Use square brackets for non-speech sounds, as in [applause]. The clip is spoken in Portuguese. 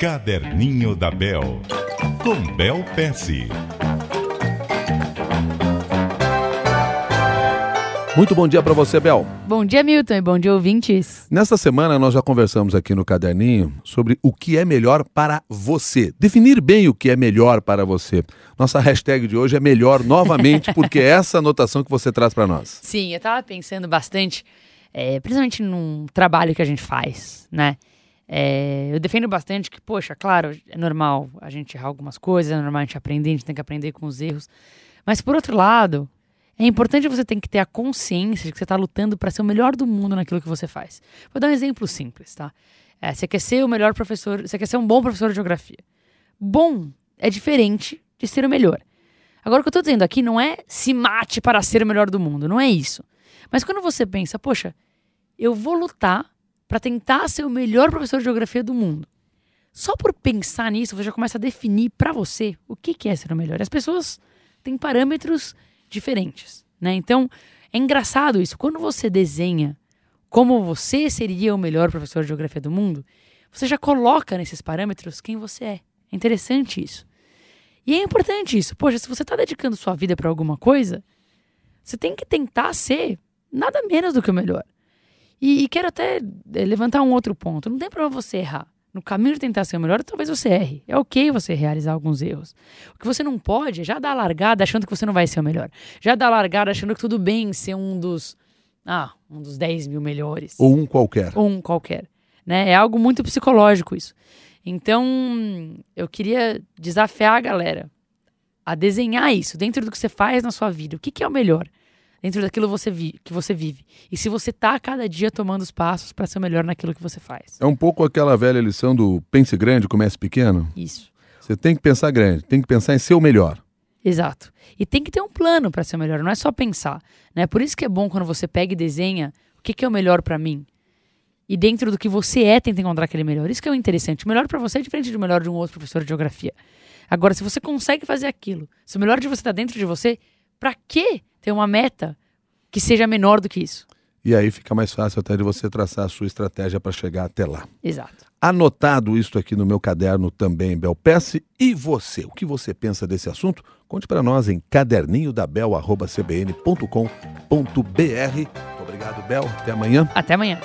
Caderninho da Bel, com Bel Pesce. Muito bom dia para você, Bel. Bom dia, Milton, e bom dia, ouvintes. Nesta semana nós já conversamos aqui no caderninho sobre o que é melhor para você. Definir bem o que é melhor para você. Nossa hashtag de hoje é melhor novamente, [laughs] porque é essa anotação que você traz para nós. Sim, eu estava pensando bastante, é, principalmente num trabalho que a gente faz, né? É, eu defendo bastante que, poxa, claro, é normal a gente errar algumas coisas, é normal a gente aprender, a gente tem que aprender com os erros. Mas, por outro lado, é importante você ter que ter a consciência de que você está lutando para ser o melhor do mundo naquilo que você faz. Vou dar um exemplo simples, tá? É, você quer ser o melhor professor, você quer ser um bom professor de geografia. Bom é diferente de ser o melhor. Agora, o que eu estou dizendo aqui não é se mate para ser o melhor do mundo, não é isso. Mas quando você pensa, poxa, eu vou lutar para tentar ser o melhor professor de geografia do mundo. Só por pensar nisso, você já começa a definir para você o que, é ser o melhor. As pessoas têm parâmetros diferentes, né? Então, é engraçado isso. Quando você desenha como você seria o melhor professor de geografia do mundo, você já coloca nesses parâmetros quem você é. É interessante isso. E é importante isso. Poxa, se você está dedicando sua vida para alguma coisa, você tem que tentar ser nada menos do que o melhor. E, e quero até eh, levantar um outro ponto. Não tem problema você errar. No caminho de tentar ser o melhor, talvez você erre. É ok você realizar alguns erros. O que você não pode é já dar a largada achando que você não vai ser o melhor. Já dar a largada achando que tudo bem ser um dos. Ah, um dos 10 mil melhores. Ou um qualquer. Ou um qualquer. Né? É algo muito psicológico isso. Então, eu queria desafiar a galera a desenhar isso dentro do que você faz na sua vida. O que, que é o melhor? Dentro daquilo você vi, que você vive. E se você está a cada dia tomando os passos para ser melhor naquilo que você faz. É um pouco aquela velha lição do pense grande, comece pequeno. Isso. Você tem que pensar grande, tem que pensar em ser o melhor. Exato. E tem que ter um plano para ser melhor, não é só pensar. Né? Por isso que é bom quando você pega e desenha o que, que é o melhor para mim. E dentro do que você é, tenta encontrar aquele melhor. Isso que é o interessante. O melhor para você é diferente do melhor de um outro professor de geografia. Agora, se você consegue fazer aquilo, se o melhor de você está dentro de você, para que ter uma meta que seja menor do que isso? E aí fica mais fácil até de você traçar a sua estratégia para chegar até lá. Exato. Anotado isto aqui no meu caderno também, Belpesse. E você, o que você pensa desse assunto? Conte para nós em caderninhodabel.cbn.com.br. Muito obrigado, Bel. Até amanhã. Até amanhã.